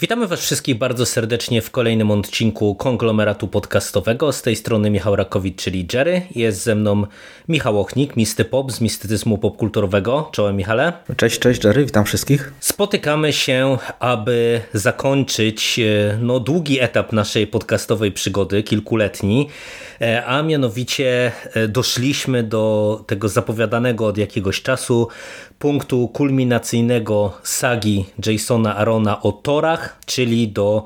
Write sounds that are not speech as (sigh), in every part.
Witamy Was wszystkich bardzo serdecznie w kolejnym odcinku konglomeratu podcastowego. Z tej strony Michał Rakowicz, czyli Jerry. Jest ze mną Michał Ochnik, Misty Pop z mistycyzmu popkulturowego. Czołem Michale. Cześć, cześć Jerry, witam wszystkich. Spotykamy się, aby zakończyć e, no, długi etap naszej podcastowej przygody, kilkuletni, e, a mianowicie e, doszliśmy do tego zapowiadanego od jakiegoś czasu punktu kulminacyjnego sagi Jasona Arona o Torach, czyli do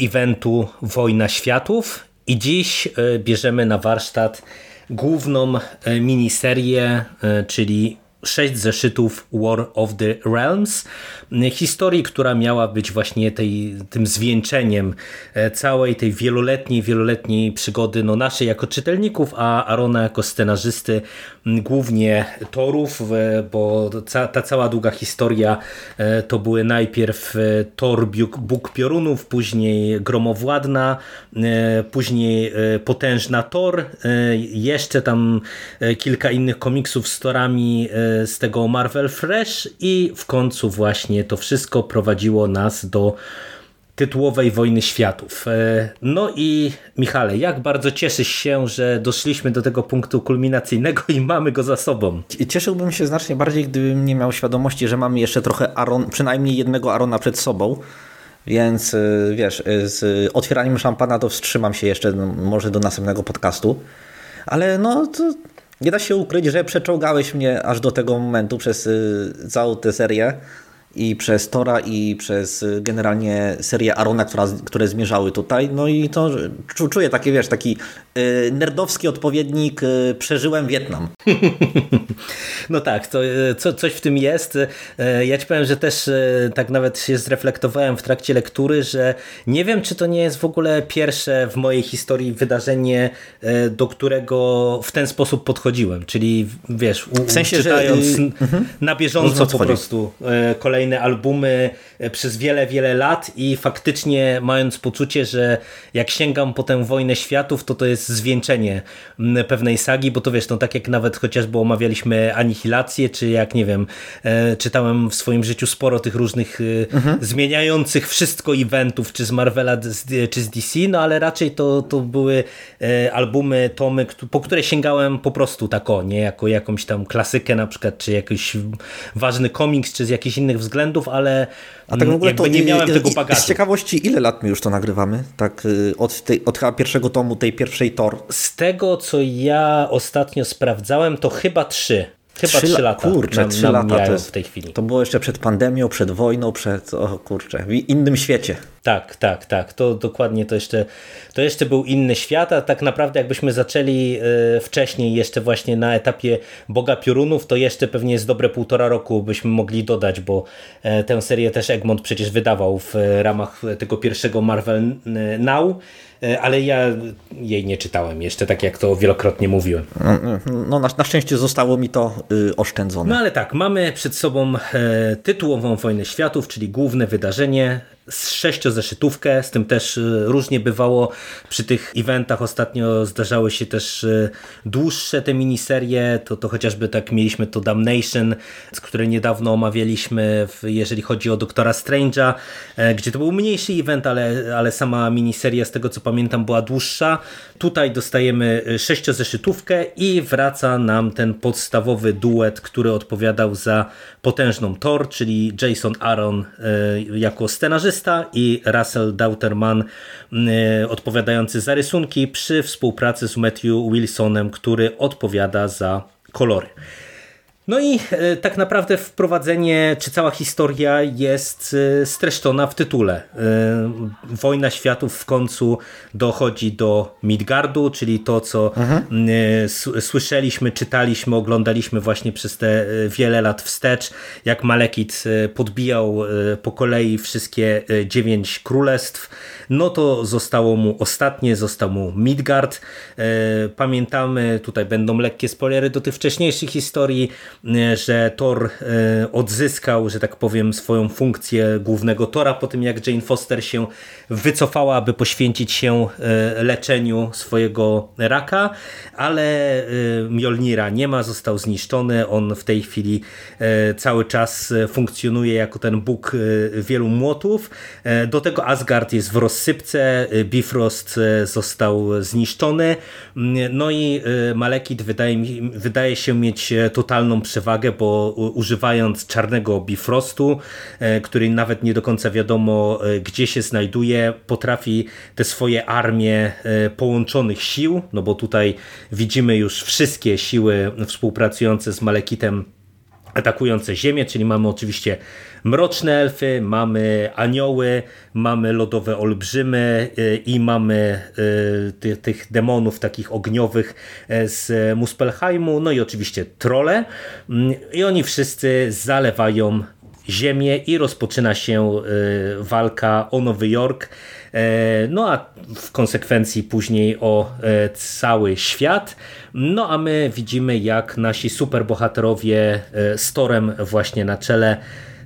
eventu Wojna Światów. I dziś bierzemy na warsztat główną miniserię, czyli sześć zeszytów War of the Realms, historii, która miała być właśnie tej, tym zwieńczeniem e, całej tej wieloletniej, wieloletniej przygody no naszej jako czytelników, a Arona jako scenarzysty głównie torów, bo ta cała długa historia e, to były najpierw e, Tor Bóg Piorunów, później Gromowładna, później Potężna Tor, jeszcze tam kilka innych komiksów z torami z tego Marvel Fresh i w końcu właśnie to wszystko prowadziło nas do tytułowej Wojny Światów. E, no i Michale, jak bardzo cieszysz się, że doszliśmy do tego punktu kulminacyjnego i mamy go za sobą? Cieszyłbym się znacznie bardziej, gdybym nie miał świadomości, że mamy jeszcze trochę Aron, przynajmniej jednego Arona przed sobą. Więc e, wiesz, e, z otwieraniem szampana to wstrzymam się jeszcze no, może do następnego podcastu. Ale no to nie da się ukryć, że przeczołgałeś mnie aż do tego momentu przez y, całą tę serię i przez Tora i przez y, generalnie serię Arona, która, które zmierzały tutaj. No i to czuję takie, wiesz, taki y, nerdowski odpowiednik y, przeżyłem Wietnam. (laughs) No tak, to co, coś w tym jest. Ja ci powiem, że też tak nawet się zreflektowałem w trakcie lektury, że nie wiem, czy to nie jest w ogóle pierwsze w mojej historii wydarzenie, do którego w ten sposób podchodziłem. Czyli wiesz, w sensie, czytając że, na bieżąco po prostu kolejne kolejne albumy e, przez wiele, wiele lat i faktycznie mając poczucie, że jak sięgam po tę Wojnę Światów, to to jest zwieńczenie pewnej sagi, bo to wiesz, no tak jak nawet chociażby omawialiśmy Anihilację, czy jak nie wiem, e, czytałem w swoim życiu sporo tych różnych e, mhm. zmieniających wszystko eventów, czy z Marvela, czy z DC, no ale raczej to, to były albumy, tomy, po które sięgałem po prostu tak o, nie jako jakąś tam klasykę na przykład, czy jakiś ważny komiks, czy z jakichś innych względów, ale A tak w ogóle to nie miałem tego bagażu. Z ciekawości, ile lat my już to nagrywamy? Tak y, od, tej, od chyba pierwszego tomu, tej pierwszej Tor? Z tego, co ja ostatnio sprawdzałem, to chyba trzy. Chyba trzy, lata. Kurczę, nam, trzy lata to jest, w tej chwili. To było jeszcze przed pandemią, przed wojną, przed, o kurczę, w innym świecie. Tak, tak, tak. To dokładnie to jeszcze, to jeszcze był inny świat, a tak naprawdę jakbyśmy zaczęli e, wcześniej, jeszcze właśnie na etapie Boga Piorunów, to jeszcze pewnie jest dobre półtora roku byśmy mogli dodać, bo e, tę serię też Egmont przecież wydawał w ramach tego pierwszego Marvel Now E, ale ja jej nie czytałem jeszcze, tak jak to wielokrotnie mówiłem. No na, na szczęście zostało mi to y, oszczędzone. No ale tak, mamy przed sobą e, tytułową Wojnę Światów, czyli główne wydarzenie, sześciozeszytówkę, z tym też y, różnie bywało przy tych eventach. Ostatnio zdarzały się też y, dłuższe te miniserie, to, to chociażby tak mieliśmy to Damnation, z której niedawno omawialiśmy, jeżeli chodzi o Doktora Strange'a, e, gdzie to był mniejszy event, ale, ale sama miniseria z tego co pamiętam była dłuższa. Tutaj dostajemy y, sześciozeszytówkę i wraca nam ten podstawowy duet, który odpowiadał za potężną Thor, czyli Jason Aaron jako scenarzysta i Russell Dauterman y, odpowiadający za rysunki przy współpracy z Matthew Wilsonem, który odpowiada za kolory. No i e, tak naprawdę wprowadzenie, czy cała historia jest e, streszczona w tytule. E, Wojna Światów w końcu dochodzi do Midgardu, czyli to, co mhm. słyszeliśmy, czytaliśmy, oglądaliśmy właśnie przez te wiele lat wstecz, jak Malekit podbijał po kolei wszystkie dziewięć królestw, no to zostało mu ostatnie, został mu Midgard. Pamiętamy, tutaj będą lekkie spoilery do tych wcześniejszych historii, że Thor e, odzyskał, że tak powiem, swoją funkcję głównego Tora po tym, jak Jane Foster się wycofała, aby poświęcić się e, leczeniu swojego raka, ale Mjolnira nie ma, został zniszczony. On w tej chwili cały czas funkcjonuje jako ten Bóg wielu młotów. Do tego Asgard jest w rozsypce, Bifrost został zniszczony, no i Malekith wydaje, wydaje się mieć totalną przewagę, bo używając czarnego Bifrostu, e, który nawet nie do końca wiadomo e, gdzie się znajduje, potrafi te swoje armie e, połączonych sił, no bo tutaj widzimy już wszystkie siły współpracujące z Malekitem atakujące Ziemię, czyli mamy oczywiście mroczne elfy, mamy anioły, mamy lodowe olbrzymy y, i mamy y, ty, tych demonów takich ogniowych e, z Muspelheimu, no i oczywiście trole. Mm, i oni wszyscy zalewają ziemię i rozpoczyna się y, walka o Nowy Jork, no a w konsekwencji później o e, cały świat. No a my widzimy jak nasi superbohaterowie z Torem właśnie na czele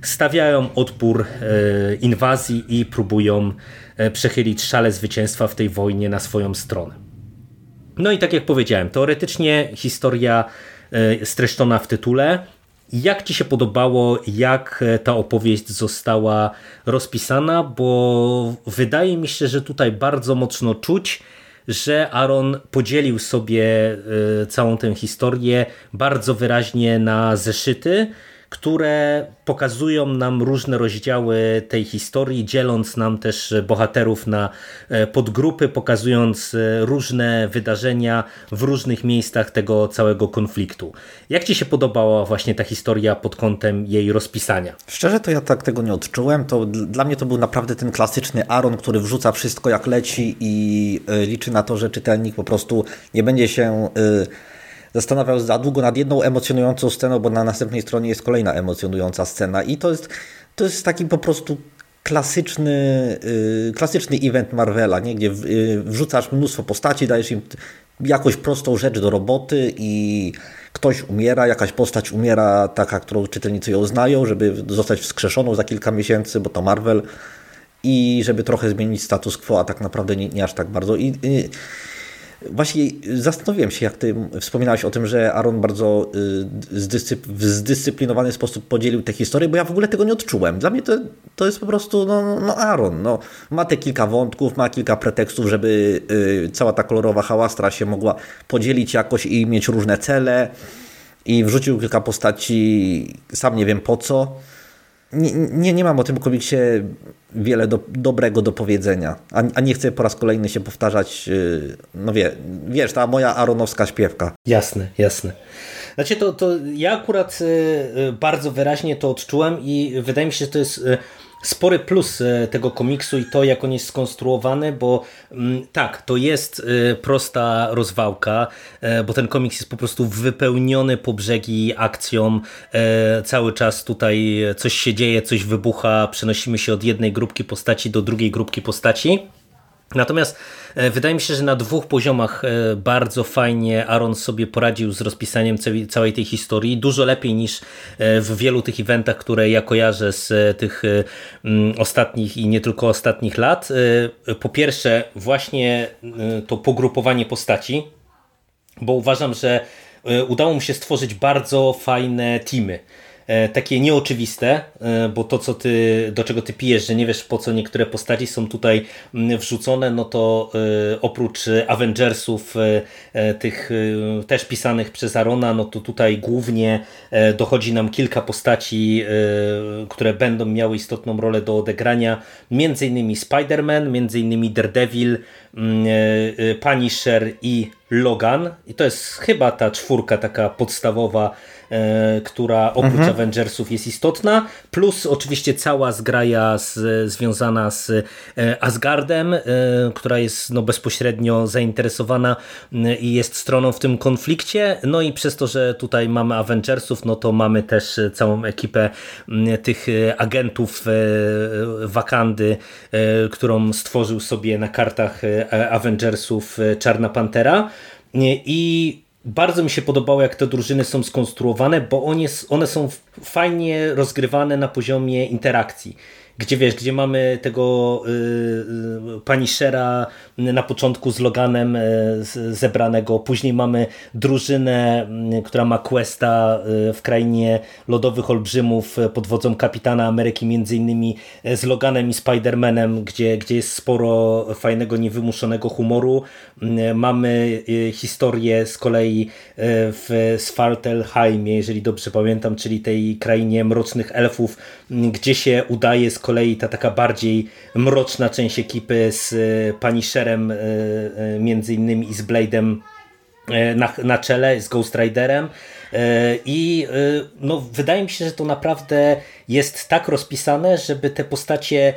stawiają odpór e, inwazji i próbują e, przechylić szale zwycięstwa w tej wojnie na swoją stronę. No i tak jak powiedziałem, teoretycznie historia e, streszczona w tytule. Jak Ci się podobało, jak ta opowieść została rozpisana? Bo wydaje mi się, że tutaj bardzo mocno czuć, że Aaron podzielił sobie całą tę historię bardzo wyraźnie na zeszyty które pokazują nam różne rozdziały tej historii, dzieląc nam też bohaterów na e, podgrupy, pokazując e, różne wydarzenia w różnych miejscach tego całego konfliktu. Jak Ci się podobała właśnie ta historia pod kątem jej rozpisania? Szczerze to ja tak tego nie odczułem. To dla mnie to był naprawdę ten klasyczny Aaron, który wrzuca wszystko jak leci i e, liczy na to, że czytelnik po prostu nie będzie się zastanawiał za długo nad jedną emocjonującą sceną, bo na następnej stronie jest kolejna emocjonująca scena i to jest, to jest taki po prostu klasyczny, yy, klasyczny event Marvela, nie? gdzie yy, wrzucasz mnóstwo postaci, dajesz im jakąś prostą rzecz do roboty i ktoś umiera, jakaś postać umiera, taka, którą czytelnicy ją znają, żeby zostać wskrzeszoną za kilka miesięcy, bo to Marvel i żeby trochę zmienić status quo, a tak naprawdę nie, nie aż tak bardzo. I, i Właśnie zastanowiłem się, jak ty wspominałeś o tym, że Aaron bardzo y, w zdyscyplinowany sposób podzielił tę historię, bo ja w ogóle tego nie odczułem. Dla mnie to, to jest po prostu no, no Aaron. No, ma te kilka wątków, ma kilka pretekstów, żeby y, cała ta kolorowa hałastra się mogła podzielić jakoś i mieć różne cele i wrzucił kilka postaci, sam nie wiem po co nie, nie, nie mam o tym komiksie wiele do, dobrego do powiedzenia, a, a, nie chcę po raz kolejny się powtarzać, yy, no wie, wiesz, ta moja aronowska śpiewka. Jasne, jasne. Znaczy to, to ja akurat yy, bardzo wyraźnie to odczułem i wydaje mi się, że to jest... Spory plus e, tego komiksu i to, jak on jest skonstruowany, bo mm, tak, to jest e, prosta rozwałka, e, bo ten komiks jest po prostu wypełniony po brzegi akcją. Cały czas tutaj coś się dzieje, coś wybucha, przenosimy się od jednej grupki postaci do drugiej grupki postaci. Natomiast wydaje mi się, że na dwóch poziomach e, bardzo fajnie Aaron sobie poradził z rozpisaniem całej tej historii. Dużo lepiej niż e, w wielu tych eventach, które ja kojarzę z tych ostatnich i nie tylko ostatnich lat. Po pierwsze, właśnie to pogrupowanie postaci, bo uważam, że udało mu się stworzyć bardzo fajne teamy E, takie nieoczywiste, e, bo to, co ty, do czego ty pijesz, że nie wiesz po co niektóre postaci są tutaj mm, wrzucone, no to e, oprócz Avengersów, tych też pisanych przez Arona, no to tutaj głównie dochodzi nam kilka postaci, które będą miały istotną rolę do odegrania, między innymi Spider-Man, między innymi Daredevil, mm, Punisher i Logan. I to jest chyba ta czwórka taka podstawowa E, która oprócz mhm. Avengersów jest istotna, plus oczywiście cała zgraja z, związana z e, Asgardem, e, która jest no, bezpośrednio zainteresowana i jest stroną w tym konflikcie, no i przez to, że tutaj mamy Avengersów, no to mamy też całą ekipę tych agentów Wakandy, którą stworzył sobie na kartach Avengersów Czarna Pantera i bardzo mi się podobało, jak te drużyny są skonstruowane, bo one, one są fajnie rozgrywane na poziomie interakcji gdzie wiesz, gdzie mamy tego y, y, pani Shera na początku z Loganem y, zebranego, później mamy drużynę, y, która ma questa y, w krainie lodowych olbrzymów pod wodzą kapitana Ameryki, między innymi z Loganem i Spider-Manem, gdzie, gdzie jest sporo fajnego, niewymuszonego humoru. Y, mamy historię z kolei w Svartalheimie, jeżeli dobrze pamiętam, czyli tej krainie mrocznych elfów, gdzie się udaje z kolei ta taka bardziej mroczna część ekipy z e, Punisherem e, e, między innymi i z Blade'em na, na czele, z Ghost Riderem. I no, wydaje mi się, że to naprawdę jest tak rozpisane, żeby te postacie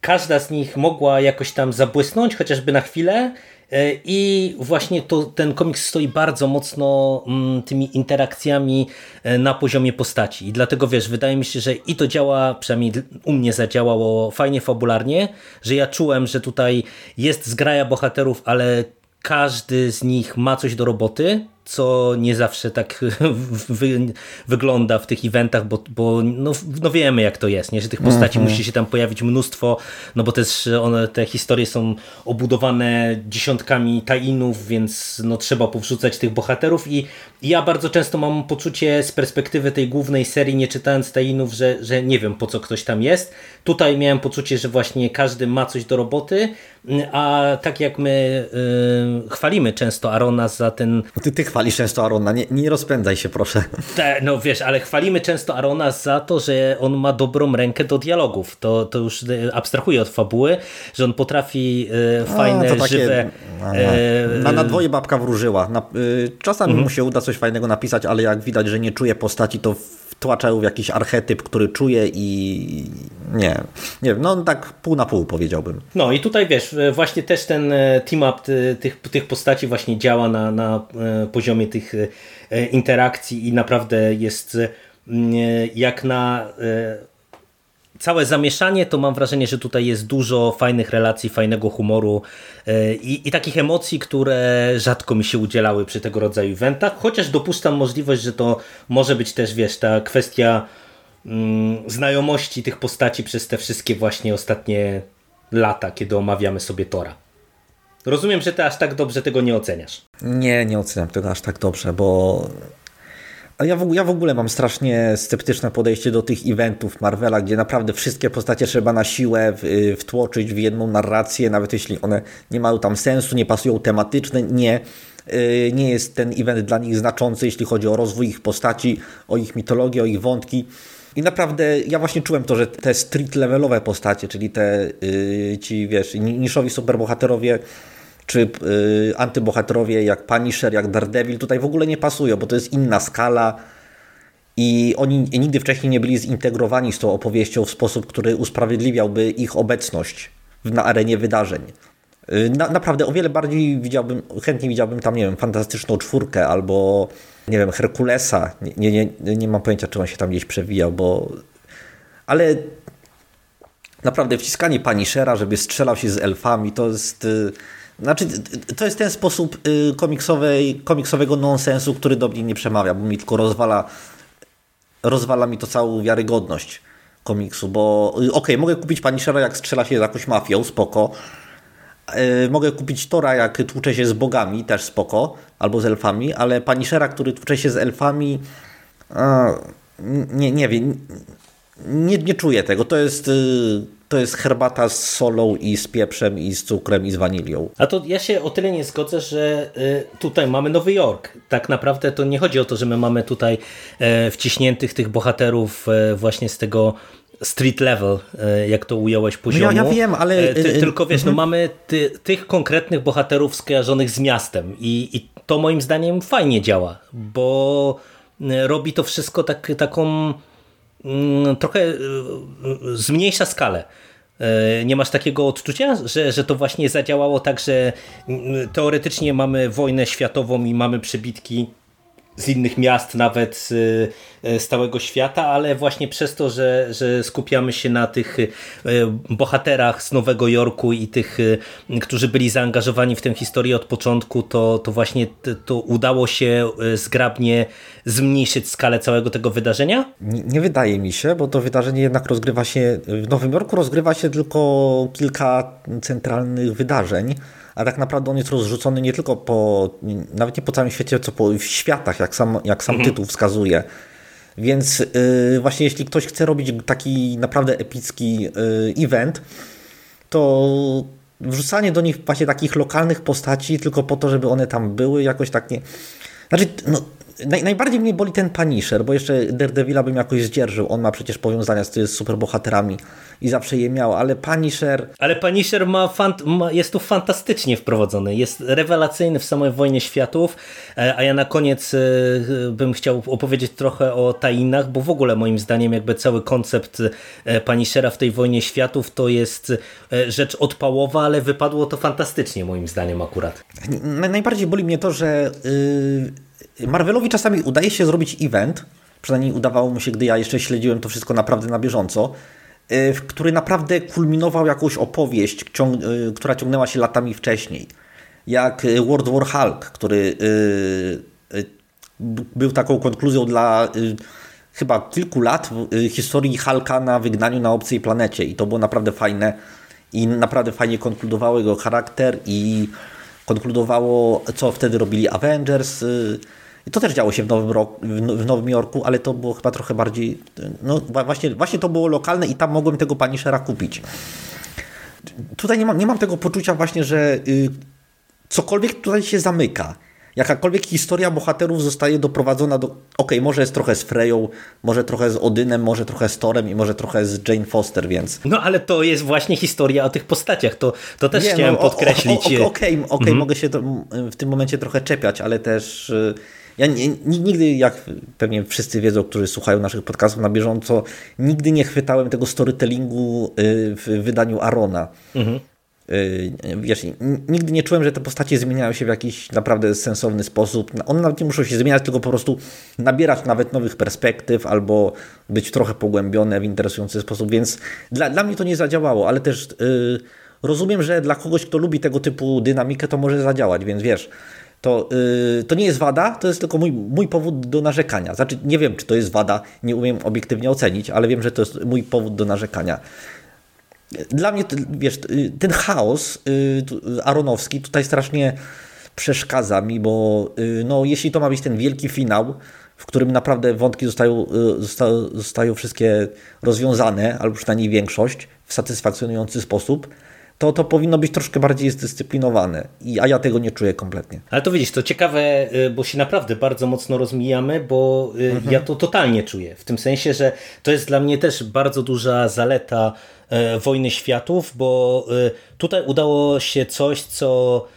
każda z nich mogła jakoś tam zabłysnąć, chociażby na chwilę E, I właśnie to, ten komiks stoi bardzo mocno mm, tymi interakcjami e, na poziomie postaci. I dlatego wiesz, wydaje mi się, że i to działa, przynajmniej u mnie zadziałało fajnie fabularnie, że ja czułem, że tutaj jest zgraja bohaterów, ale każdy z nich ma coś do roboty co nie zawsze tak (laughs) wy, wygląda w tych eventach, bo, bo no, no, wiemy jak to jest, nie? że tych postaci mm -hmm. musi się tam pojawić mnóstwo, no bo też one, te historie są obudowane dziesiątkami tainów, więc no, trzeba powrzucać tych bohaterów i, i ja bardzo często mam poczucie z perspektywy tej głównej serii, nie czytając tainów, że, że nie wiem po co ktoś tam jest. Tutaj miałem poczucie, że właśnie każdy ma coś do roboty, a tak jak my yy, chwalimy często Arona za ten... Ty, chwalisz często Arona, nie, nie rozpędzaj się proszę. Te, no wiesz, ale chwalimy często Arona za to, że on ma dobrą rękę do dialogów. To, to już e, abstrahuję od fabuły, że on potrafi e, fajne, a, takie, żywe... E, na, na dwoje babka wróżyła. Na, y, czasami mhm. mu się uda coś fajnego napisać, ale jak widać, że nie czuje postaci, to wtłaczają w jakiś archetyp, który czuje i nie, nie wiem, no tak pół na pół powiedziałbym. No i tutaj wiesz, właśnie też ten team-up tych, tych postaci właśnie działa na, na poziomie tych interakcji i naprawdę jest jak na całe zamieszanie, to mam wrażenie, że tutaj jest dużo fajnych relacji, fajnego humoru e, i, i, takich emocji, które rzadko mi się udzielały przy tego rodzaju eventach, chociaż dopuszczam możliwość, że to może być też, wiesz, ta kwestia mm, znajomości tych postaci przez te wszystkie właśnie ostatnie lata, kiedy omawiamy sobie Tora. Rozumiem, że ty aż tak dobrze tego nie oceniasz. Nie, nie oceniam tego aż tak dobrze, bo a ja w, ja w ogóle mam strasznie sceptyczne podejście do tych eventów Marvela, gdzie naprawdę wszystkie postacie trzeba na siłę w, y, wtłoczyć w jedną narrację, nawet jeśli one nie mają tam sensu, nie pasują tematyczne, nie. Y, nie jest ten event dla nich znaczący, jeśli chodzi o rozwój ich postaci, o ich mitologię, o ich wątki. I naprawdę ja właśnie czułem to, że te street levelowe postacie, czyli te yy, ci, wiesz, niszowi superbohaterowie czy y, antybohaterowie jak Punisher, jak Daredevil tutaj w ogóle nie pasują, bo to jest inna skala i oni nigdy wcześniej nie byli zintegrowani z tą opowieścią w sposób, który usprawiedliwiałby ich obecność na arenie wydarzeń. Y, na, naprawdę o wiele bardziej widziałbym, chętnie widziałbym tam, nie wiem, fantastyczną czwórkę albo, nie wiem, Herkulesa. Nie, nie, nie, nie mam pojęcia, czy on się tam gdzieś przewijał, bo... Ale naprawdę wciskanie Punishera, żeby strzelał się z elfami, to jest... Znaczy, to jest ten sposób y, komiksowej, komiksowego nonsensu, który do mnie nie przemawia, bo mi tylko rozwala, rozwala mi to całą wiarygodność komiksu, bo y, okej, okay, mogę kupić Punishera jak strzela się z jakąś mafią, spoko. Y, mogę kupić Tora jak tłucze się z bogami, też spoko, albo z elfami, ale Punishera, który tłucze się z elfami, nie, nie wiem, nie, nie czuję tego. To jest to jest herbata z solą i z pieprzem i z cukrem i z wanilią. A to ja się o tyle nie zgodzę, że y, tutaj mamy Nowy Jork. Tak naprawdę to nie chodzi o to, że my mamy tutaj e, wciśniętych tych bohaterów e, właśnie z tego street level, jak to ująłeś poziomu. No ja, ja wiem, ale... Ty, tylko wiesz, no mamy ty, tych konkretnych bohaterów skojarzonych z miastem i, i to moim zdaniem fajnie działa, bo robi to wszystko tak, taką mm, trochę zmniejsza skalę. Nie masz takiego odczucia, że, że to właśnie zadziałało tak, że mm, teoretycznie mamy wojnę światową i mamy przebitki z innych miast, nawet z całego świata, ale właśnie przez to, że, że skupiamy się na tych e, bohaterach z Nowego Jorku i tych, którzy byli zaangażowani w tę historię od początku, to, to właśnie to udało się zgrabnie zmniejszyć skalę całego tego wydarzenia? Nie, nie wydaje mi się, bo to wydarzenie jednak rozgrywa się w Nowym Jorku, rozgrywa się tylko kilka centralnych wydarzeń a tak naprawdę on jest rozrzucony nie tylko po, nawet nie po całym świecie, co po światach, jak sam, jak sam mhm. tytuł wskazuje. Więc yy, właśnie jeśli ktoś chce robić taki naprawdę epicki yy, event, to wrzucanie do nich właśnie takich lokalnych postaci tylko po to, żeby one tam były, jakoś tak nie... Znaczy, no, naj, najbardziej mnie boli ten Punisher, bo jeszcze Daredevila bym jakoś zdzierżył. On ma przecież powiązania z, z superbohaterami i zawsze je miał, ale Punisher... Ale Punisher ma, fant ma jest tu fantastycznie wprowadzony. Jest rewelacyjny w samej Wojnie Światów, e, a ja na koniec e, bym chciał opowiedzieć trochę o Tainach, bo w ogóle moim zdaniem jakby cały koncept e, Punishera w tej Wojnie Światów to jest rzecz odpałowa, ale wypadło to fantastycznie moim zdaniem akurat. Najbardziej boli mnie to, że... Yy Marvelowi czasami udaje się zrobić event, przynajmniej udawało mu się, gdy ja jeszcze śledziłem to wszystko naprawdę na bieżąco, y, który naprawdę kulminował jakąś opowieść, y, która ciągnęła się latami wcześniej. Jak y, World War Hulk, który był taką konkluzją dla chyba kilku lat historii Hulka na wygnaniu na obcej planecie i to było naprawdę fajne i naprawdę fajnie konkludowało jego charakter i konkludowało, co wtedy robili Avengers, i to też działo się w Nowym, roku, w Nowym Jorku, ale to było chyba trochę bardziej. No właśnie, właśnie to było lokalne i tam mogłem tego Punishera kupić. Tutaj nie mam, nie mam tego poczucia właśnie, że y, cokolwiek tutaj się zamyka. Jakakolwiek historia bohaterów zostaje doprowadzona do. Okej, okay, może jest trochę z Freją, może trochę z Odynem, może trochę z Torem i może trochę z Jane Foster, więc. No ale to jest właśnie historia o tych postaciach. To, to też Nie, chciałem no, podkreślić. Okej, okay, okay, mhm. mogę się w tym momencie trochę czepiać, ale też. Y, ja nie, nigdy, jak pewnie wszyscy wiedzą, którzy słuchają naszych podcastów na bieżąco, nigdy nie chwytałem tego storytellingu y, w wydaniu Arona. Mhm. Y, wiesz, nigdy nie czułem, że te postacie zmieniają się w jakiś naprawdę sensowny sposób. One nawet nie muszą się zmieniać, tylko po prostu nabierać nawet nowych perspektyw albo być trochę pogłębione w interesujący sposób, więc dla, dla mnie to nie zadziałało, ale też yy, rozumiem, że dla kogoś, kto lubi tego typu dynamikę, to może zadziałać, więc wiesz, to, yy, to nie jest wada, to jest tylko mój, mój powód do narzekania. Znaczy, nie wiem, czy to jest wada, nie umiem obiektywnie ocenić, ale wiem, że to jest mój powód do narzekania. Dla mnie, wiesz, ten chaos yy, aronowski tutaj strasznie przeszkadza mi, bo yy, no, jeśli to ma być ten wielki finał, w którym naprawdę wątki zostają, y, zosta, zostają wszystkie rozwiązane, albo przynajmniej większość, w satysfakcjonujący sposób, to to powinno być troszkę bardziej zdyscyplinowane, a ja tego nie czuję kompletnie. Ale to widzisz, to ciekawe, y, bo się naprawdę bardzo mocno rozmijamy, bo y, mhm. ja to totalnie czuję. W tym sensie, że to jest dla mnie też bardzo duża zaleta y, Wojny Światów, bo tutaj udało się coś, co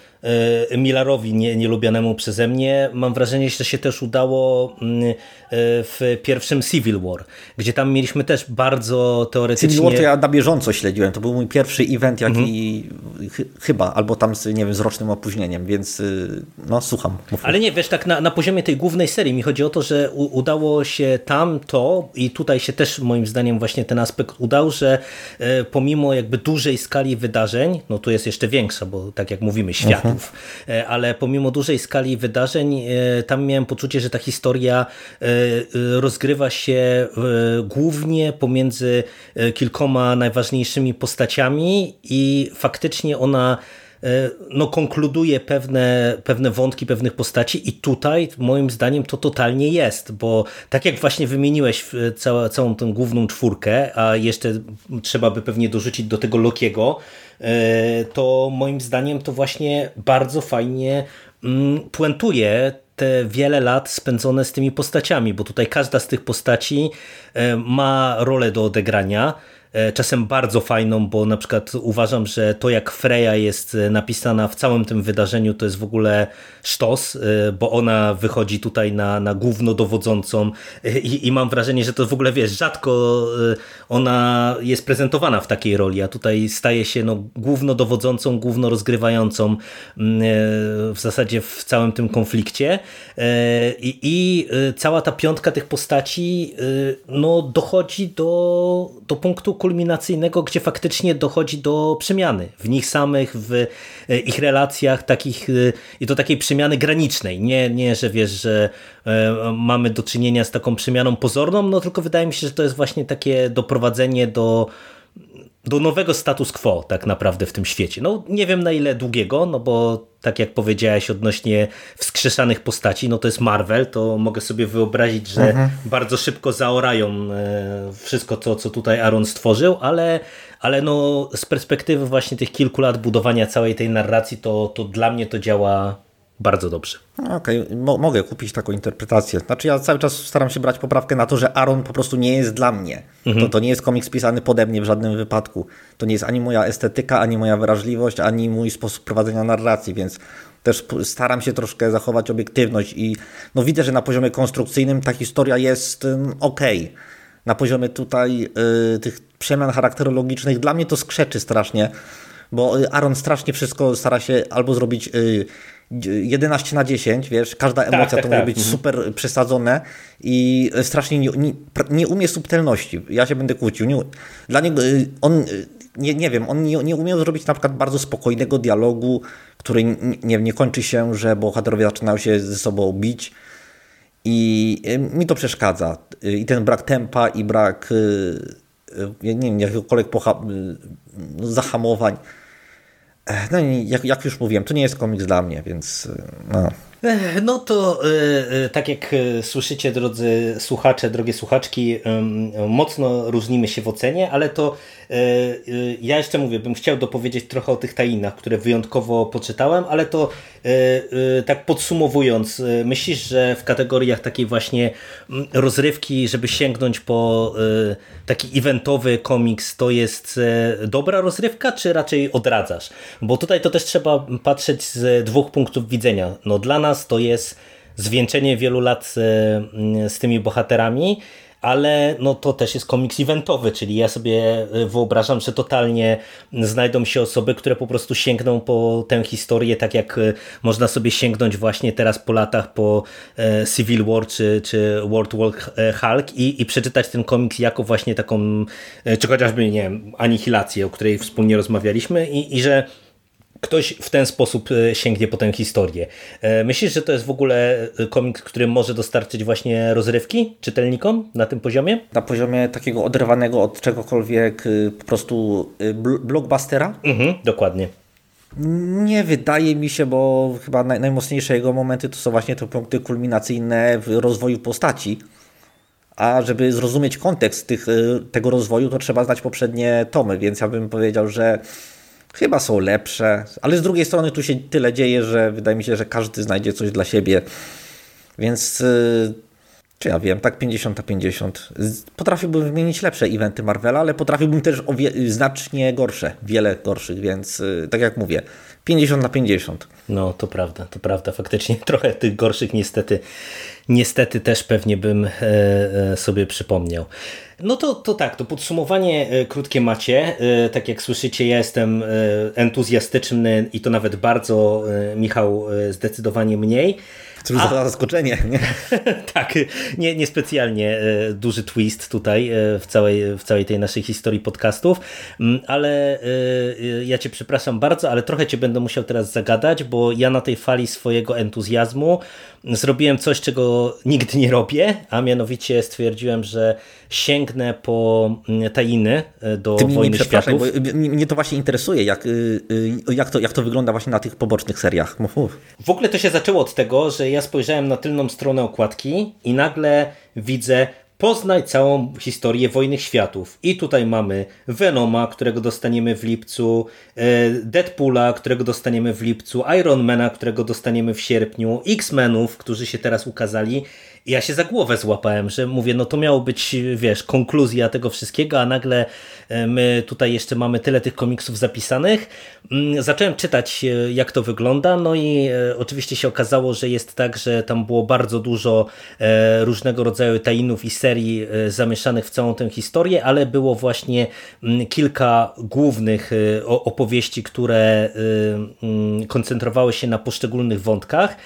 Millarowi nie, nielubianemu przeze mnie. Mam wrażenie, że się też udało mm, w pierwszym Civil War, gdzie tam mieliśmy też bardzo teoretycznie... Civil War to ja na bieżąco śledziłem. To był mój pierwszy event, jaki mhm. ch chyba, albo tam z, nie wiem, z rocznym opóźnieniem, więc y, no słucham. Mów. Ale nie, wiesz, tak na, na poziomie tej głównej serii mi chodzi o to, że u, udało się tam to i tutaj się też moim zdaniem właśnie ten aspekt udał, że e, pomimo jakby dużej skali wydarzeń, no tu jest jeszcze większa, bo tak jak mówimy, mhm. E, ale pomimo dużej skali wydarzeń, e, tam miałem poczucie, że ta historia e, rozgrywa się głównie pomiędzy kilkoma najważniejszymi postaciami i faktycznie ona no, konkluduje pewne, pewne wątki pewnych postaci i tutaj moim zdaniem to totalnie jest, bo tak jak właśnie wymieniłeś całą, całą tę główną czwórkę, a jeszcze trzeba by pewnie dorzucić do tego Lokiego, E, to moim zdaniem to właśnie bardzo fajnie mm, puentuje te wiele lat spędzone z tymi postaciami, bo tutaj każda z tych postaci ma rolę do odegrania. E, czasem bardzo fajną, bo na przykład uważam, że to jak Freya jest e, napisana w całym tym wydarzeniu to jest w ogóle sztos, e, bo ona wychodzi tutaj na, na głównodowodzącą i, i mam wrażenie, że to w ogóle wiesz, rzadko ona jest prezentowana w takiej roli, a tutaj staje się no, głównodowodzącą, głównorozgrywającą mm, w zasadzie w całym tym konflikcie. I, i cała ta piątka tych postaci no, dochodzi do, do punktu kulminacyjnego, gdzie faktycznie dochodzi do przemiany w nich samych, w e, ich relacjach takich e, i do takiej przemiany granicznej. Nie, nie że wiesz, że e, mamy do czynienia z taką przemianą pozorną, no tylko wydaje mi się, że to jest właśnie takie doprowadzenie do do nowego status quo tak naprawdę w tym świecie. No nie wiem na ile długiego, no bo tak jak powiedziałeś odnośnie wskrzeszanych postaci, no to jest Marvel, to mogę sobie wyobrazić, że mhm. bardzo szybko zaorają e, wszystko to, co tutaj Aaron stworzył, ale, ale no z perspektywy właśnie tych kilku lat budowania całej tej narracji, to, to dla mnie to działa bardzo dobrze. Okej, okay. mogę kupić taką interpretację. Znaczy ja cały czas staram się brać poprawkę na to, że Aaron po prostu nie jest dla mnie. Mhm. To, to nie jest komiks pisany pode mnie w żadnym wypadku. To nie jest ani moja estetyka, ani moja wrażliwość, ani mój sposób prowadzenia narracji, więc też staram się troszkę zachować obiektywność i no widzę, że na poziomie konstrukcyjnym ta historia jest ok. Na poziomie tutaj y, tych przemian charakterologicznych dla mnie to skrzeczy strasznie, bo y, Aaron strasznie wszystko stara się albo zrobić y, 11 na 10, wiesz, każda tak, emocja tak, to tak, może być mhm. super przesadzone i strasznie nie, nie, nie, umie subtelności. Ja się będę kłócił. Nie, dla niego y, on, y, nie, nie wiem, on nie, nie umiał zrobić na przykład bardzo spokojnego dialogu, który nie, nie kończy się, że bohaterowie zaczynają się ze sobą bić i y, mi to przeszkadza. I ten brak tempa i brak nie wiem, jakiegokolwiek zahamowań no i jak, jak, już mówiłem, to nie jest komiks dla mnie, więc no. No to tak jak słyszycie, drodzy słuchacze, drogie słuchaczki, mocno różnimy się w ocenie, ale to ja jeszcze mówię, bym chciał dopowiedzieć trochę o tych tajinach, które wyjątkowo poczytałem, ale to tak podsumowując, myślisz, że w kategoriach takiej właśnie rozrywki, żeby sięgnąć po taki eventowy komiks, to jest dobra rozrywka, czy raczej odradzasz? Bo tutaj to też trzeba patrzeć z dwóch punktów widzenia. No dla nas nas to jest zwieńczenie wielu lat e, z tymi bohaterami, ale no to też jest komiks eventowy, czyli ja sobie e, wyobrażam, że totalnie znajdą się osoby, które po prostu sięgną po tę historię, tak jak e, można sobie sięgnąć właśnie teraz po latach po Civil War czy, czy World War Hulk i, i przeczytać ten komiks jako właśnie taką, czy chociażby, nie wiem, anihilację, o której wspólnie rozmawialiśmy i, i że ktoś w ten sposób e, sięgnie po tę historię. E, myślisz, że to jest w ogóle e, komiks, który może dostarczyć właśnie rozrywki czytelnikom na tym poziomie? Na poziomie takiego oderwanego od czegokolwiek po prostu blockbustera? Mhm, dokładnie. Nie wydaje mi się, bo chyba naj, najmocniejsze jego momenty to są właśnie te punkty kulminacyjne w rozwoju postaci. A żeby zrozumieć kontekst tych, tego rozwoju, to trzeba znać poprzednie tomy, więc ja bym powiedział, że chyba są lepsze, ale z drugiej strony tu się tyle dzieje, że wydaje mi się, że każdy znajdzie coś dla siebie. Więc y, czy ja wiem, tak 50 na 50. Potrafiłbym wymienić lepsze eventy Marvela, ale potrafiłbym też o znacznie gorsze, wiele gorszych, więc y, tak jak mówię, 50 na 50. No, to prawda, to prawda. Faktycznie (laughs) trochę tych gorszych niestety, niestety też pewnie bym e, e, sobie przypomniał. No to, to tak, to podsumowanie e, krótkie macie. Tak jak słyszycie, ja jestem entuzjastyczny i to nawet bardzo, Michał zdecydowanie mniej. Cóż za zaskoczenie. Nie? (laughs) tak, nie, niespecjalnie e, duży twist tutaj e, w całej, w całej tej naszej historii podcastów, mm, ale e, ja Cię przepraszam bardzo, ale trochę Cię będę musiał teraz zagadać, bo ja na tej fali swojego entuzjazmu zrobiłem coś, czego nigdy nie robię, a mianowicie stwierdziłem, że sięgnę po mm, tajiny do Ty Wojny mi, Światów. Bo mnie to właśnie interesuje, jak, jak, to, jak to wygląda właśnie na tych pobocznych seriach. W ogóle to się zaczęło od tego, że ja spojrzałem na tylną stronę okładki i nagle widzę poznaj całą historię Wojny Światów. I tutaj mamy Venoma, którego dostaniemy w lipcu, Deadpoola, którego dostaniemy w lipcu, Ironmana, którego dostaniemy w sierpniu, X-Menów, którzy się teraz ukazali ja się za głowę złapałem, że mówię, no to miało być, wiesz, konkluzja tego wszystkiego, a nagle e, my tutaj jeszcze mamy tyle tych komiksów zapisanych. Mm, zacząłem czytać, e, jak to wygląda, no i e, oczywiście się okazało, że jest tak, że tam było bardzo dużo różnego rodzaju tajinów i serii zamieszanych w całą tę historię, ale było właśnie mm, kilka głównych opowieści, które mm, koncentrowały się na poszczególnych wątkach.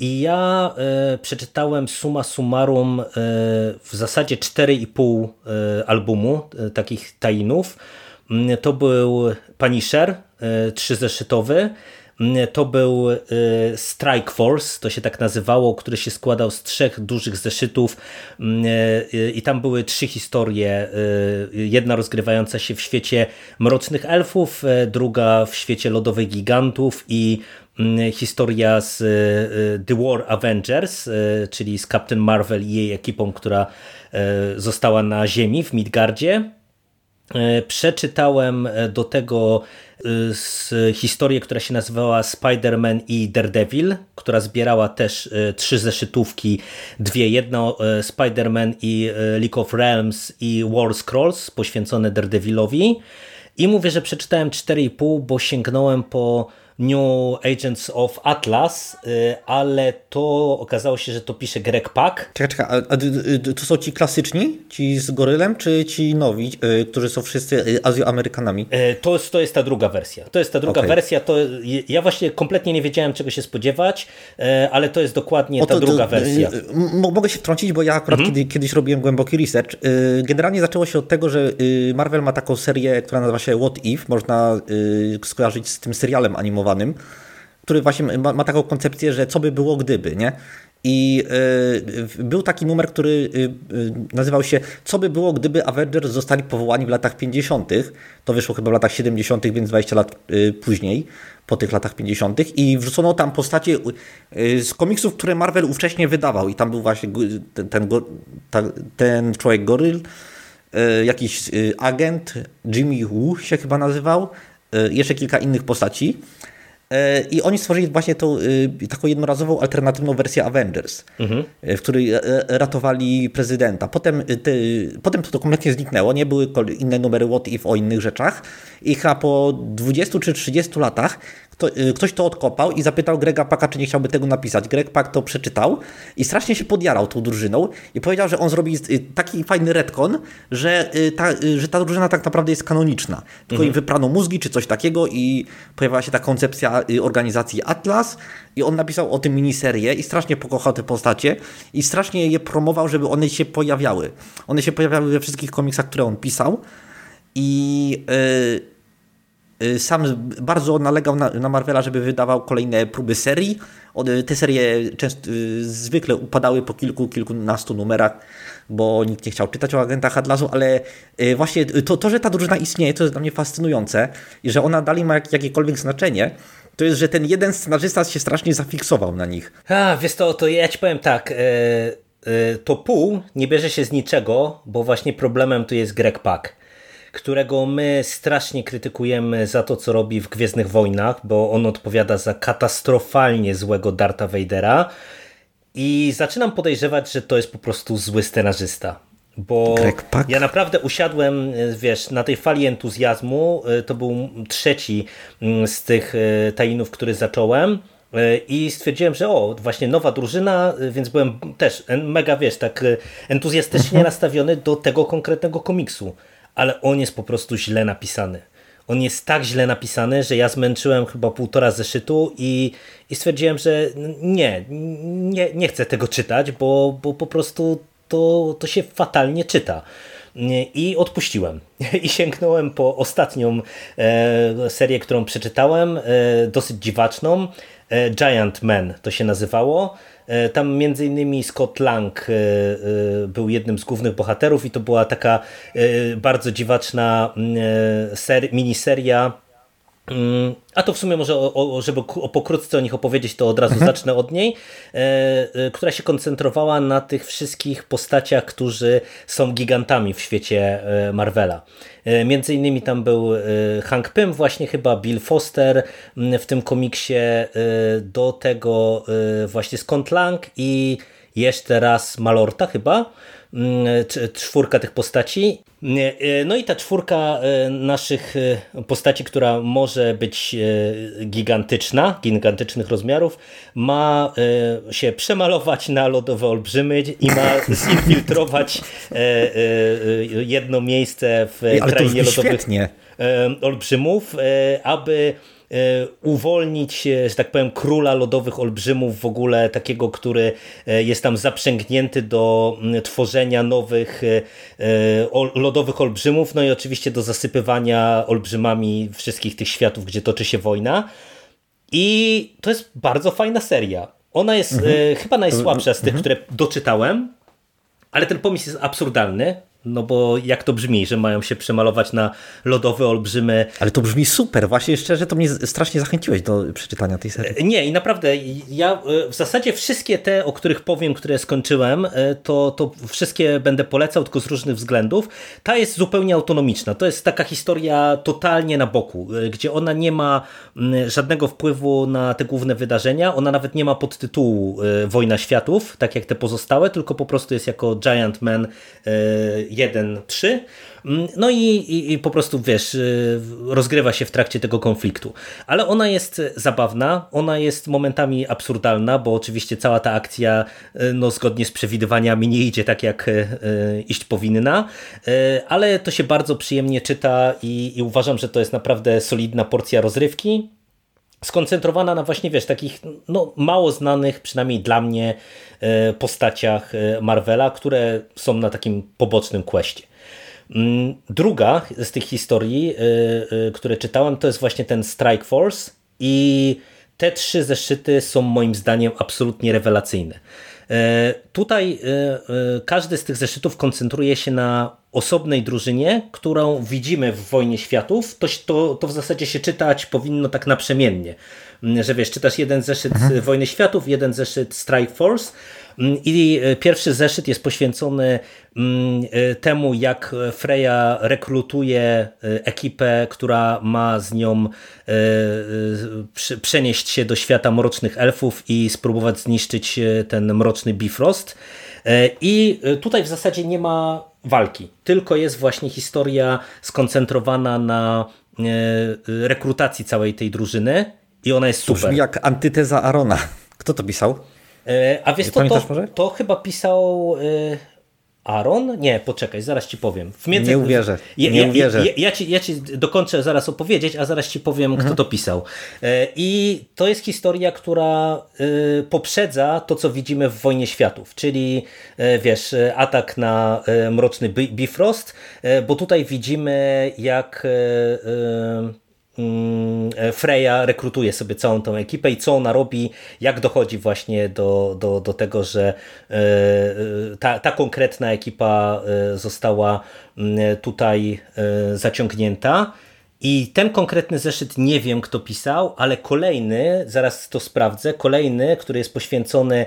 I ja e, przeczytałem suma summarum e, w zasadzie 4,5 e, albumu e, takich tainów. Mm, to był Punisher, e, trzyzeszytowy. Mm, to był Strike Force, to się tak nazywało, który się składał z trzech dużych zeszytów mm, i tam były trzy historie. Jedna rozgrywająca się w świecie mrocznych elfów, druga w świecie lodowych gigantów i historia z e, The War Avengers, e, czyli z Captain Marvel i jej ekipą, która e, została na Ziemi w Midgardzie. Przeczytałem do tego historię, która się nazywała Spider-Man i Daredevil, która zbierała też trzy zeszytówki, dwie, jedno Spider-Man i League of Realms i War Scrolls poświęcone Daredevilowi. I mówię, że przeczytałem 4,5, bo sięgnąłem po New Agents of Atlas, y, ale to okazało się, że to pisze Greg Pak. Czekaj, czekaj, a, to są ci klasyczni, ci z gorylem, czy ci nowi, y, którzy są wszyscy y, Azjoamerykanami? To jest, to jest ta druga wersja. To jest ta druga okay. wersja. To, ja właśnie kompletnie nie wiedziałem, czego się spodziewać, ale to jest dokładnie ta druga wersja. Mogę się wtrącić, bo ja akurat mhm. kiedy, kiedyś robiłem głęboki research. Generalnie zaczęło się od tego, że Marvel ma taką serię, która nazywa się What If. Można skojarzyć z tym serialem animowanym który właśnie ma, ma, taką koncepcję, że co by było gdyby, nie? I y, był taki numer, który y, nazywał się Co by było, gdyby Avengers zostali powołani w latach 50. To wyszło chyba w latach 70., więc 20 lat później, po tych latach 50. I wrzucono tam postacie z komiksów, które Marvel ówcześnie wydawał. I tam był właśnie ten, ten, ten człowiek goryl, jakiś agent, Jimmy Woo się chyba nazywał, jeszcze kilka innych postaci. E, I oni stworzyli właśnie tą y, taką jednorazową, alternatywną wersję Avengers, mhm. E, w której e, ratowali prezydenta. Potem, te, potem to kompletnie zniknęło, nie były inne numery What If o innych rzeczach. I chyba po 20 czy 30 latach y, ktoś to odkopał i zapytał Grega Paka, czy nie chciałby tego napisać. Greg Pak to przeczytał i strasznie się podjarał tą drużyną i powiedział, że on zrobi y, taki fajny retcon, że ta, że ta drużyna tak naprawdę jest kanoniczna. Tylko mhm. im wyprano mózgi czy coś takiego i pojawiła się ta koncepcja Y, organizacji Atlas i on napisał o tym miniserię i strasznie pokochał te postacie i strasznie je promował, żeby one się pojawiały. One się pojawiały we wszystkich komiksach, które on pisał i yy, sam bardzo nalegał na, na, Marvela, żeby wydawał kolejne próby serii. Te serie często, y, zwykle upadały po kilku, kilkunastu numerach, bo nikt nie chciał czytać o agentach Atlasu, ale y, właśnie to, to, że ta drużyna istnieje, to jest dla mnie fascynujące i że ona dalej ma jakiekolwiek znaczenie, to jest, że ten jeden scenarzysta się strasznie zafiksował na nich. A, wiesz to, to ja ci powiem tak, e, e, to pół nie bierze się z niczego, bo właśnie problemem tu jest Greg Pak, którego my strasznie krytykujemy za to, co robi w Gwiezdnych Wojnach, bo on odpowiada za katastrofalnie złego Darta Vadera i zaczynam podejrzewać, że to jest po prostu zły scenarzysta. Bo ja naprawdę usiadłem, e, wiesz, na tej fali entuzjazmu. E, to był trzeci mm, z tych e, tajinów, który zacząłem. I stwierdziłem, że o, właśnie nowa drużyna, więc byłem też mega, wiesz, tak entuzjastycznie mhm. nastawiony do tego konkretnego komiksu. Ale on jest po prostu źle napisany. On jest tak źle napisany, że ja zmęczyłem chyba półtora zeszytu i, i stwierdziłem, że nie, nie, nie chcę tego czytać, bo, bo po prostu to, to się fatalnie czyta. I odpuściłem. (laughs) I sięgnąłem po ostatnią e, serię, którą przeczytałem, e, dosyć dziwaczną. E, Giant Man to się nazywało. Tam między innymi Scott Lang był jednym z głównych bohaterów i to była taka bardzo dziwaczna miniseria Mm, a to w sumie może, o, o, żeby o pokrótce o nich opowiedzieć, to od razu mhm. zacznę od niej, e, e, która się koncentrowała na tych wszystkich postaciach, którzy są gigantami w świecie e, Marvela. E, między innymi tam był e, Hank Pym, właśnie chyba Bill Foster w tym komiksie, e, do tego właśnie Scott Lang i jeszcze raz Malorta chyba. Mm, czwórka tych postaci. E, no i ta czwórka e, naszych e, postaci, która może być gigantyczna, gigantycznych rozmiarów, ma się przemalować na lodowe olbrzymy i ma (laughs) zinfiltrować jedno miejsce w Ale krainie lodowych olbrzymów, aby uwolnić, że tak powiem, króla lodowych olbrzymów w ogóle, takiego, który e, jest tam zaprzęgnięty do tworzenia nowych e, lodowych olbrzymów, no i oczywiście do zasypywania olbrzymami wszystkich tych światów, gdzie toczy się wojna. I to jest bardzo fajna seria. Ona jest mhm. chyba najsłabsza z tych, mhm. które doczytałem, ale ten pomysł jest absurdalny. No bo jak to brzmi, że mają się przemalować na lodowe olbrzymy. Ale to brzmi super, właśnie szczerze to mnie strasznie zachęciłeś do przeczytania tej serii. E, nie i naprawdę ja e, w zasadzie wszystkie te, o których powiem, które skończyłem, e, to, to wszystkie będę polecał, tylko z różnych względów. Ta jest zupełnie autonomiczna. To jest taka historia totalnie na boku, gdzie ona nie ma żadnego wpływu na te główne wydarzenia. Ona nawet nie ma podtytułu Wojna Światów, tak jak te pozostałe, tylko po prostu jest jako Giant Man 1-3. Mm, no i, i, i, po prostu wiesz, y, rozgrywa się w trakcie tego konfliktu. Ale ona jest zabawna, ona jest momentami absurdalna, bo oczywiście cała ta akcja, y, no zgodnie z przewidywaniami, nie idzie tak jak y, iść powinna, ale to się bardzo przyjemnie czyta i, i uważam, że to jest naprawdę solidna porcja rozrywki skoncentrowana na właśnie, wiesz, takich no, mało znanych, przynajmniej dla mnie, e, postaciach e, Marvela, które są na takim pobocznym questie. Mm, druga z tych historii, e, które czytałem, to jest właśnie ten Strike Force i te trzy zeszyty są moim zdaniem absolutnie rewelacyjne. Tutaj każdy z tych zeszytów koncentruje się na osobnej drużynie, którą widzimy w Wojnie Światów, to, to, to w zasadzie się czytać powinno tak naprzemiennie. Że wiesz, czytasz jeden zeszyt mhm. Wojny Światów, jeden zeszyt Strike Force i e, pierwszy zeszyt jest poświęcony mm, e, temu, jak Freya rekrutuje e, ekipę, która ma z nią przenieść się do świata mrocznych elfów i spróbować zniszczyć ten mroczny Bifrost. I tutaj w zasadzie nie ma walki, tylko jest właśnie historia skoncentrowana na rekrutacji całej tej drużyny i ona jest super. Brzmi jak antyteza Arona. Kto to pisał? E, a wiesz co, to, to, chyba pisał e, Aaron? Nie, poczekaj, zaraz ci powiem. Między... Nie uwierzę. Ja, nie uwierzę. Ja, ja, ci, ja ci dokończę zaraz opowiedzieć, a zaraz ci powiem, mhm. kto to pisał. E, I to jest historia, która poprzedza to, co widzimy w Wojnie Światów, czyli wiesz, atak na mroczny Bifrost, bo tutaj widzimy, jak Freya rekrutuje sobie całą tą ekipę i co ona robi, jak dochodzi właśnie do, do, do tego, że e, e, ta, ta konkretna ekipa została mm, tutaj zaciągnięta. I ten konkretny zeszyt nie wiem, kto pisał, ale kolejny, zaraz to sprawdzę, kolejny, który jest poświęcony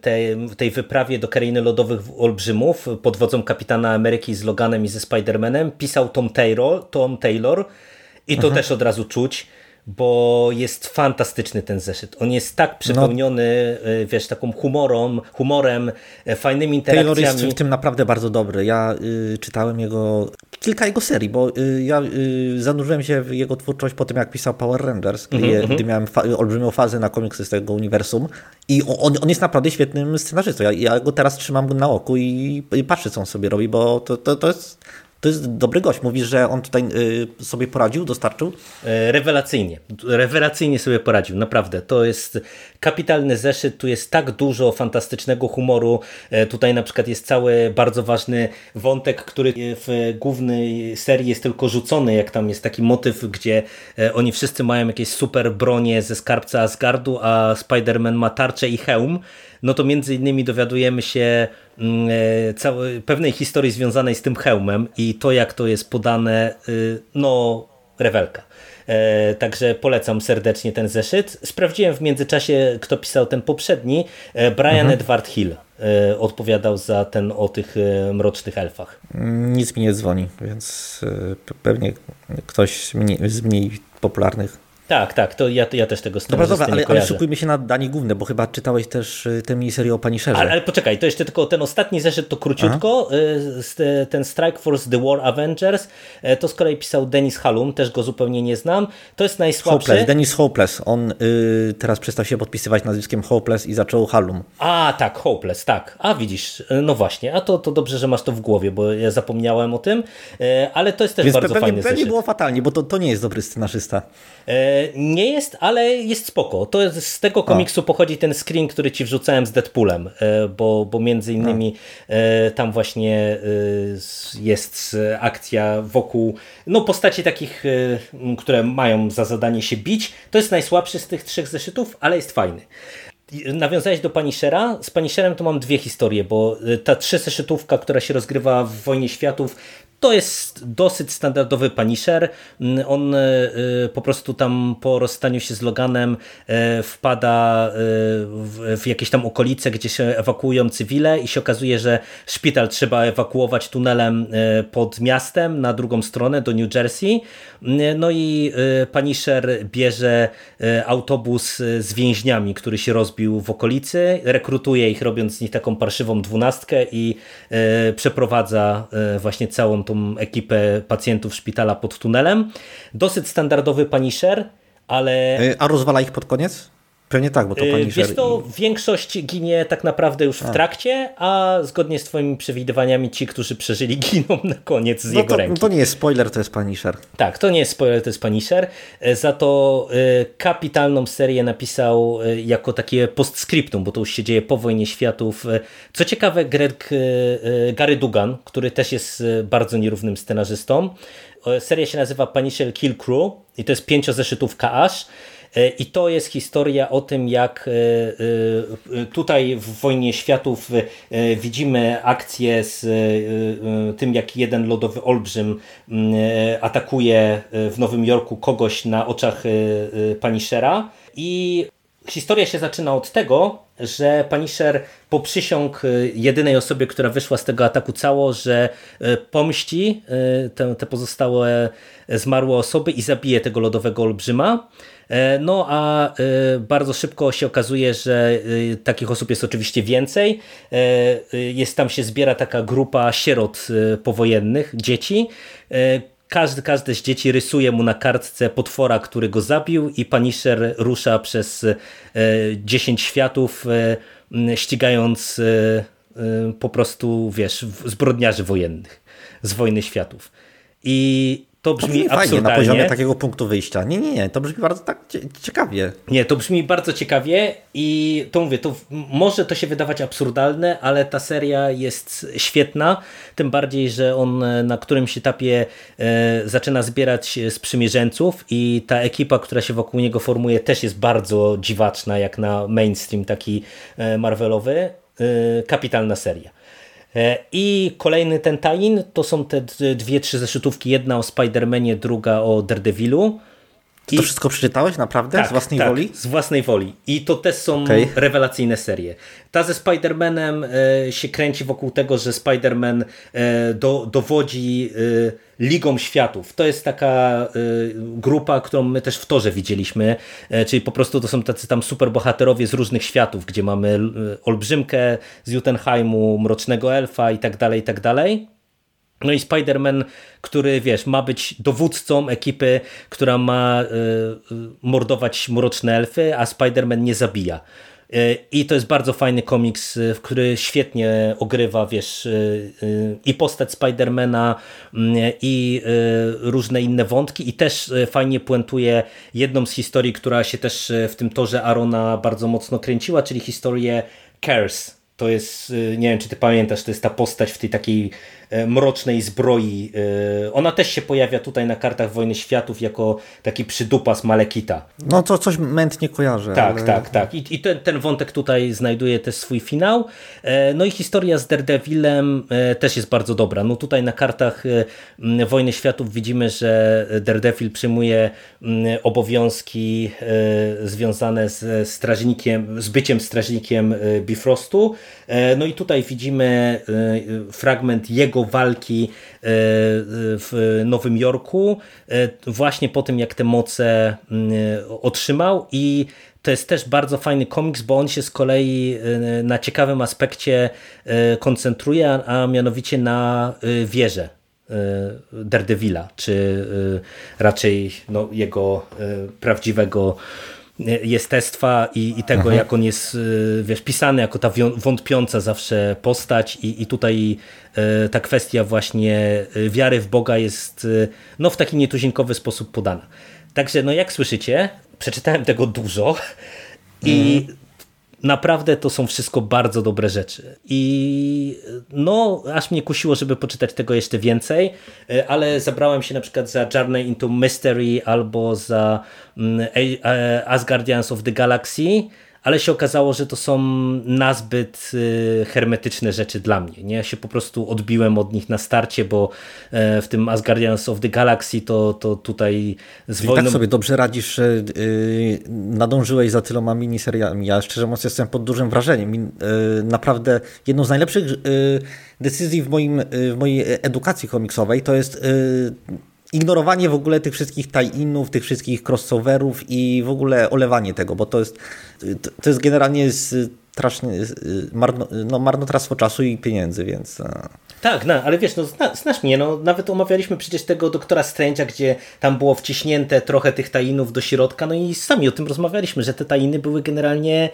tej, tej wyprawie do krainy lodowych olbrzymów pod wodzą kapitana Ameryki z Loganem i ze Spider-Manem, pisał Tom Taylor, Tom Taylor i to Aha. też od razu czuć, bo jest fantastyczny ten zeszyt. On jest tak przepełniony, no. wiesz, taką humorą, humorem, e, fajnymi interakcjami. Taylor jest w tym naprawdę bardzo dobry. Ja y, czytałem jego, kilka jego serii, bo y, ja y, zanurzyłem się w jego twórczość po tym, jak pisał Power Rangers, mm -hmm. gdy miałem fa olbrzymią fazę na komiksy z tego uniwersum i on, on jest naprawdę świetnym scenarzystą. Ja, ja, go teraz trzymam na oku i, i patrzę, co on sobie robi, bo to, to, to jest to jest dobry gość. Mówisz, że on tutaj y, sobie poradził, dostarczył? E, rewelacyjnie. Rewelacyjnie sobie poradził, naprawdę. To jest kapitalny zeszyt, tu jest tak dużo fantastycznego humoru. E, tutaj na przykład jest cały bardzo ważny wątek, który w głównej serii jest tylko rzucony, jak tam jest taki motyw, gdzie e, oni wszyscy mają jakieś super bronie ze skarbca Asgardu, a Spider-Man ma tarczę i hełm no to między innymi dowiadujemy się mm, e, całej, pewnej historii związanej z tym hełmem i to jak to jest podane, y, no rewelka. E, także polecam serdecznie ten zeszyt. Sprawdziłem w międzyczasie, kto pisał ten poprzedni. E, Brian mhm. Edward Hill odpowiadał za ten o tych mrocznych elfach. Nic mi nie dzwoni, więc pewnie ktoś z mniej popularnych tak, tak, to ja, ja też tego Dobra, dobra, ale, ale szykujmy się na danie główne, bo chyba czytałeś też y, tę miniserię o Punisherze. Ale, ale poczekaj, to jeszcze tylko ten ostatni zeszyt to króciutko, Aha. ten Strike Force The War Avengers, e, to z kolei pisał Dennis Halum, też go zupełnie nie znam, to jest najsłabszy. Hopeless, Dennis Hopeless, on y, teraz przestał się podpisywać nazwiskiem Hopeless i zaczął Halum. A, tak, Hopeless, tak, a widzisz, no właśnie, a to, to dobrze, że masz to w głowie, bo ja zapomniałem o tym, ale to jest też Więc bardzo pewnie, fajny pewnie zeszyt. było fatalnie, bo to, to nie jest dobry scenarzysta. Nie jest, ale jest spoko. To jest, z tego komiksu pochodzi ten screen, który ci wrzucałem z Deadpoolem, e, bo, bo między innymi e, tam właśnie e, jest akcja wokół no, postaci takich, które mają za zadanie się bić. To jest najsłabszy z tych trzech zeszytów, ale jest fajny. Nawiązałeś do Punishera. Z Punisherem to mam dwie historie, bo ta trzy zeszytówka, która się rozgrywa w Wojnie Światów, to jest dosyć standardowy Punisher. Mm, on e, e, po prostu tam po rozstaniu się z Loganem e, wpada w jakieś tam okolice, gdzie się ewakuują cywile i się okazuje, że szpital trzeba ewakuować tunelem pod miastem na drugą stronę do New Jersey. Mm, no i Punisher bierze autobus z więźniami, który się rozbił w okolicy, rekrutuje ich robiąc z nich taką parszywą dwunastkę i przeprowadza właśnie całą tą ekipę pacjentów szpitala pod tunelem. Dosyć standardowy Punisher, ale... E, a rozwala ich pod koniec? Pewnie tak, bo to Punisher... Wiesz to, i... większość ginie tak naprawdę już w trakcie, a zgodnie z twoimi przewidywaniami ci, którzy przeżyli, (laughs) giną na koniec z no jego to, ręki. To nie jest spoiler, to jest Punisher. Tak, to nie jest spoiler, to jest Punisher. E, za to e, kapitalną serię napisał jako takie postscriptum, bo to już się dzieje po Wojnie Światów. Co ciekawe, Greg, Gary Dugan, który też jest bardzo nierównym scenarzystą. Seria się nazywa Punisher Kill Crew i to jest pięciozeszytówka aż. E, I to jest historia o tym, jak e, e, tutaj w Wojnie Światów widzimy akcję z tym, jak jeden lodowy olbrzym atakuje w Nowym Jorku kogoś na oczach Punishera. I historia się zaczyna od tego, że Punisher poprzysiąg jedynej osobie, która wyszła z tego ataku cało, że pomści te, te pozostałe zmarłe osoby i zabije tego lodowego olbrzyma. E, no a e, bardzo szybko się okazuje, że e, takich osób jest oczywiście więcej. Jest tam się zbiera taka grupa sierot powojennych, dzieci. Każdy, każde z dzieci rysuje mu na kartce potwora, który go zabił i Punisher rusza przez 10 światów ścigając po prostu, wiesz, zbrodniarzy wojennych z wojny światów. I to brzmi, to brzmi fajnie na poziomie takiego punktu wyjścia. Nie, nie, nie, to brzmi bardzo tak ciekawie. Nie, to brzmi bardzo ciekawie i to mówię, to może to się wydawać absurdalne, ale ta seria jest świetna, tym bardziej, że on na którymś etapie e, zaczyna zbierać sprzymierzeńców i ta ekipa, która się wokół niego formuje też jest bardzo dziwaczna, jak na mainstream taki e, Marvelowy. E, kapitalna seria. E, I kolejny ten tajin to są te dwie, trzy zeszytówki. Jedna o Spider-Manie, druga o Daredevilu. I... To wszystko przeczytałeś naprawdę? Tak, z własnej tak, woli? z własnej woli. I to też są okay. rewelacyjne serie. Ta ze Spider-Manem e, się kręci wokół tego, że Spider-Man e, do, dowodzi e, Ligą Światów. To jest taka e, grupa, którą my też w Torze widzieliśmy, e, czyli po prostu to są tacy tam superbohaterowie z różnych światów, gdzie mamy e, Olbrzymkę z Jutenheimu, Mrocznego Elfa i tak dalej, i tak dalej. No i Spider-Man, który wiesz, ma być dowódcą ekipy, która ma y, mordować mroczne elfy, a Spider-Man nie zabija. Y, I to jest bardzo fajny komiks, w który świetnie ogrywa, wiesz, y, i postać Spidermana, i różne inne wątki, i też fajnie puentuje jedną z historii, która się też w tym torze Arona bardzo mocno kręciła, czyli historię Cares, To jest, y, nie wiem czy ty pamiętasz, to jest ta postać w tej takiej mrocznej zbroi. Y, Ona też się pojawia tutaj na kartach Wojny Światów jako taki przydupas Malekita. No to coś mętnie kojarzę. Tak, ale... tak, tak. I, i ten, ten wątek tutaj znajduje też swój finał. E, No i historia z Daredevilem e, też jest bardzo dobra. No tutaj na kartach e, Wojny Światów widzimy, że Daredevil przyjmuje obowiązki e, związane z strażnikiem, z byciem strażnikiem e, Bifrostu. E, No i tutaj widzimy e, fragment jego walki e, w Nowym Jorku, właśnie po tym jak te moce m, otrzymał. I to jest też bardzo fajny komiks, bo on się z kolei na ciekawym aspekcie koncentruje, a mianowicie na e, wieży e, Daredevila, czy raczej no, jego prawdziwego jestestwa i, i tego, jak on jest e, wiesz, pisany jako ta wątpiąca zawsze postać i, i tutaj e, ta kwestia właśnie e, wiary w Boga jest no, w taki nietuzinkowy sposób podana. Także no jak słyszycie, przeczytałem tego dużo i naprawdę to są wszystko bardzo dobre rzeczy. I no, aż mnie kusiło, żeby poczytać tego jeszcze więcej, e, ale zabrałem się na przykład za Journey into Mystery albo za mm, Asgardians of the Galaxy, ale się okazało, że to są nazbyt y, hermetyczne rzeczy dla mnie. Nie? Ja się po prostu odbiłem od nich na starcie, bo e, w tym Asgardians of the Galaxy to, to tutaj z wojną... tak sobie dobrze radzisz, że yy, nadążyłeś za tyloma miniseriami. Ja szczerze mówiąc jestem pod dużym wrażeniem. Yy, naprawdę jedną z najlepszych yy, decyzji w, moim, w mojej edukacji komiksowej to jest ignorowanie w ogóle tych wszystkich tie-inów, tych wszystkich crossoverów i w ogóle olewanie tego, bo to jest, to, jest generalnie strasznie marno, no, marnotrawstwo czasu i pieniędzy, więc... yy. Tak, no, ale wiesz, no, zna, znasz mnie, no, nawet omawialiśmy przecież tego doktora Strange'a, gdzie tam było wciśnięte trochę tych tajinów do środka, no i sami o tym rozmawialiśmy, że te tajiny były generalnie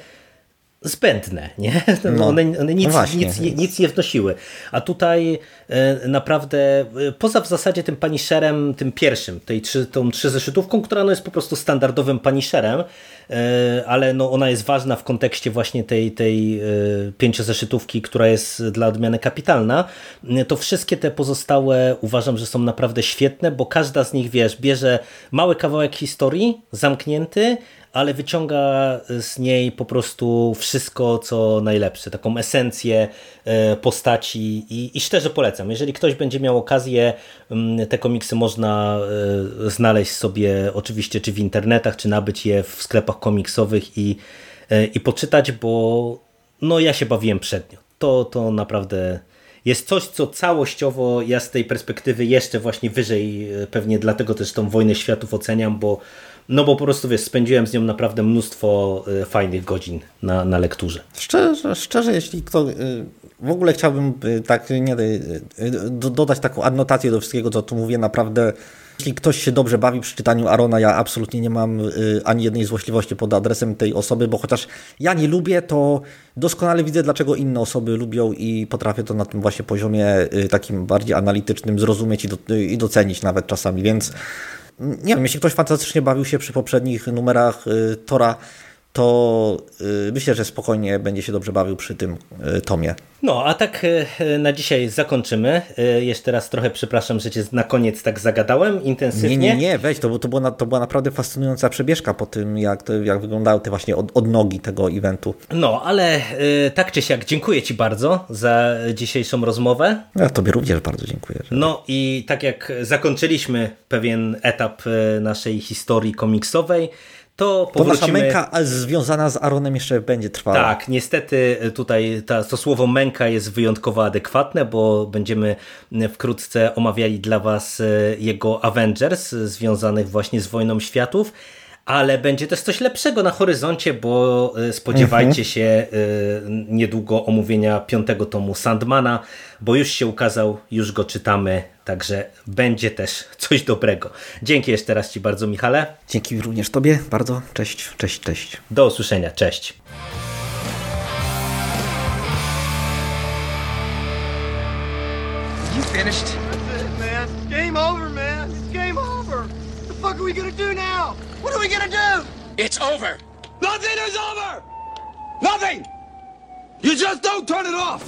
zbędne, nie? No, (laughs) No. one one nic, No nic, nie- więc- nic nie wnosiły. A tutaj e, naprawdę, e, poza w zasadzie tym Punisherem, tym pierwszym, tej trzy, tą trzyzeszytówką, która no jest po prostu standardowym Punisherem, e, ale no ona jest ważna w kontekście właśnie tej, tej pięciozeszytówki, która jest dla odmiany kapitalna, to wszystkie te pozostałe uważam, że są naprawdę świetne, bo każda z nich, wiesz, bierze mały kawałek historii, zamknięty, ale wyciąga z niej po prostu wszystko, co najlepsze, taką esencję e, postaci i, i szczerze polecam. Jeżeli ktoś będzie miał okazję, mm, te komiksy można e, znaleźć sobie oczywiście czy w internetach, czy nabyć je w sklepach komiksowych i, e, i poczytać, bo no ja się bawiłem przednio. To, to naprawdę jest coś, co całościowo ja z tej perspektywy jeszcze właśnie wyżej, pewnie dlatego też tą Wojnę Światów oceniam, bo no bo po prostu wiesz, spędziłem z nią naprawdę mnóstwo e, fajnych godzin na, na lekturze. Szczerze, szczerze, jeśli kto. y, W ogóle chciałbym y, tak nie y, y, do- dodać taką adnotację do wszystkiego, co tu mówię. Naprawdę, jeśli ktoś się dobrze bawi przy czytaniu Arona, ja absolutnie nie mam y, ani jednej złośliwości pod adresem tej osoby, bo chociaż ja nie lubię, to doskonale widzę, dlaczego inne osoby lubią i potrafię to na tym właśnie poziomie y, takim bardziej analitycznym zrozumieć i, y, i docenić nawet czasami, więc nie. Wiem, jeśli ktoś fantastycznie bawił się przy poprzednich numerach y, Tora, to y, myślę, że spokojnie będzie się dobrze bawił przy tym y, tomie. No, a tak e, na dzisiaj zakończymy. Jeszcze raz trochę przepraszam, że cię na koniec tak zagadałem intensywnie. Nie, nie, nie, weź, to, to, była, to była naprawdę fascynująca przebieżka po tym, jak, to, jak wyglądały te właśnie od, odnogi tego eventu. No, ale tak czy siak dziękuję ci bardzo za dzisiejszą rozmowę. Ja Tobie również bardzo dziękuję. Że... No i tak jak zakończyliśmy pewien etap naszej historii komiksowej, to To nasza powrócimy... męka związana z Aaronem jeszcze będzie trwała. Tak, niestety tutaj ta, to słowo męka jest wyjątkowo adekwatne, bo będziemy wkrótce omawiali dla Was e, jego Avengers e, związanych właśnie z Wojną Światów, ale będzie też coś lepszego na horyzoncie, bo e, spodziewajcie się e, niedługo omówienia piątego tomu Sandmana, bo już się ukazał, już go czytamy, także będzie też coś dobrego. Dzięki jeszcze raz Ci bardzo, Michale. Dzięki również Tobie bardzo. Cześć, cześć, cześć. Do usłyszenia, cześć. You finished? That's it, man. Game over, man. It's game over. What the fuck are we gonna do now? What are we gonna do? It's over. Nothing is over! Nothing! You just don't turn it off!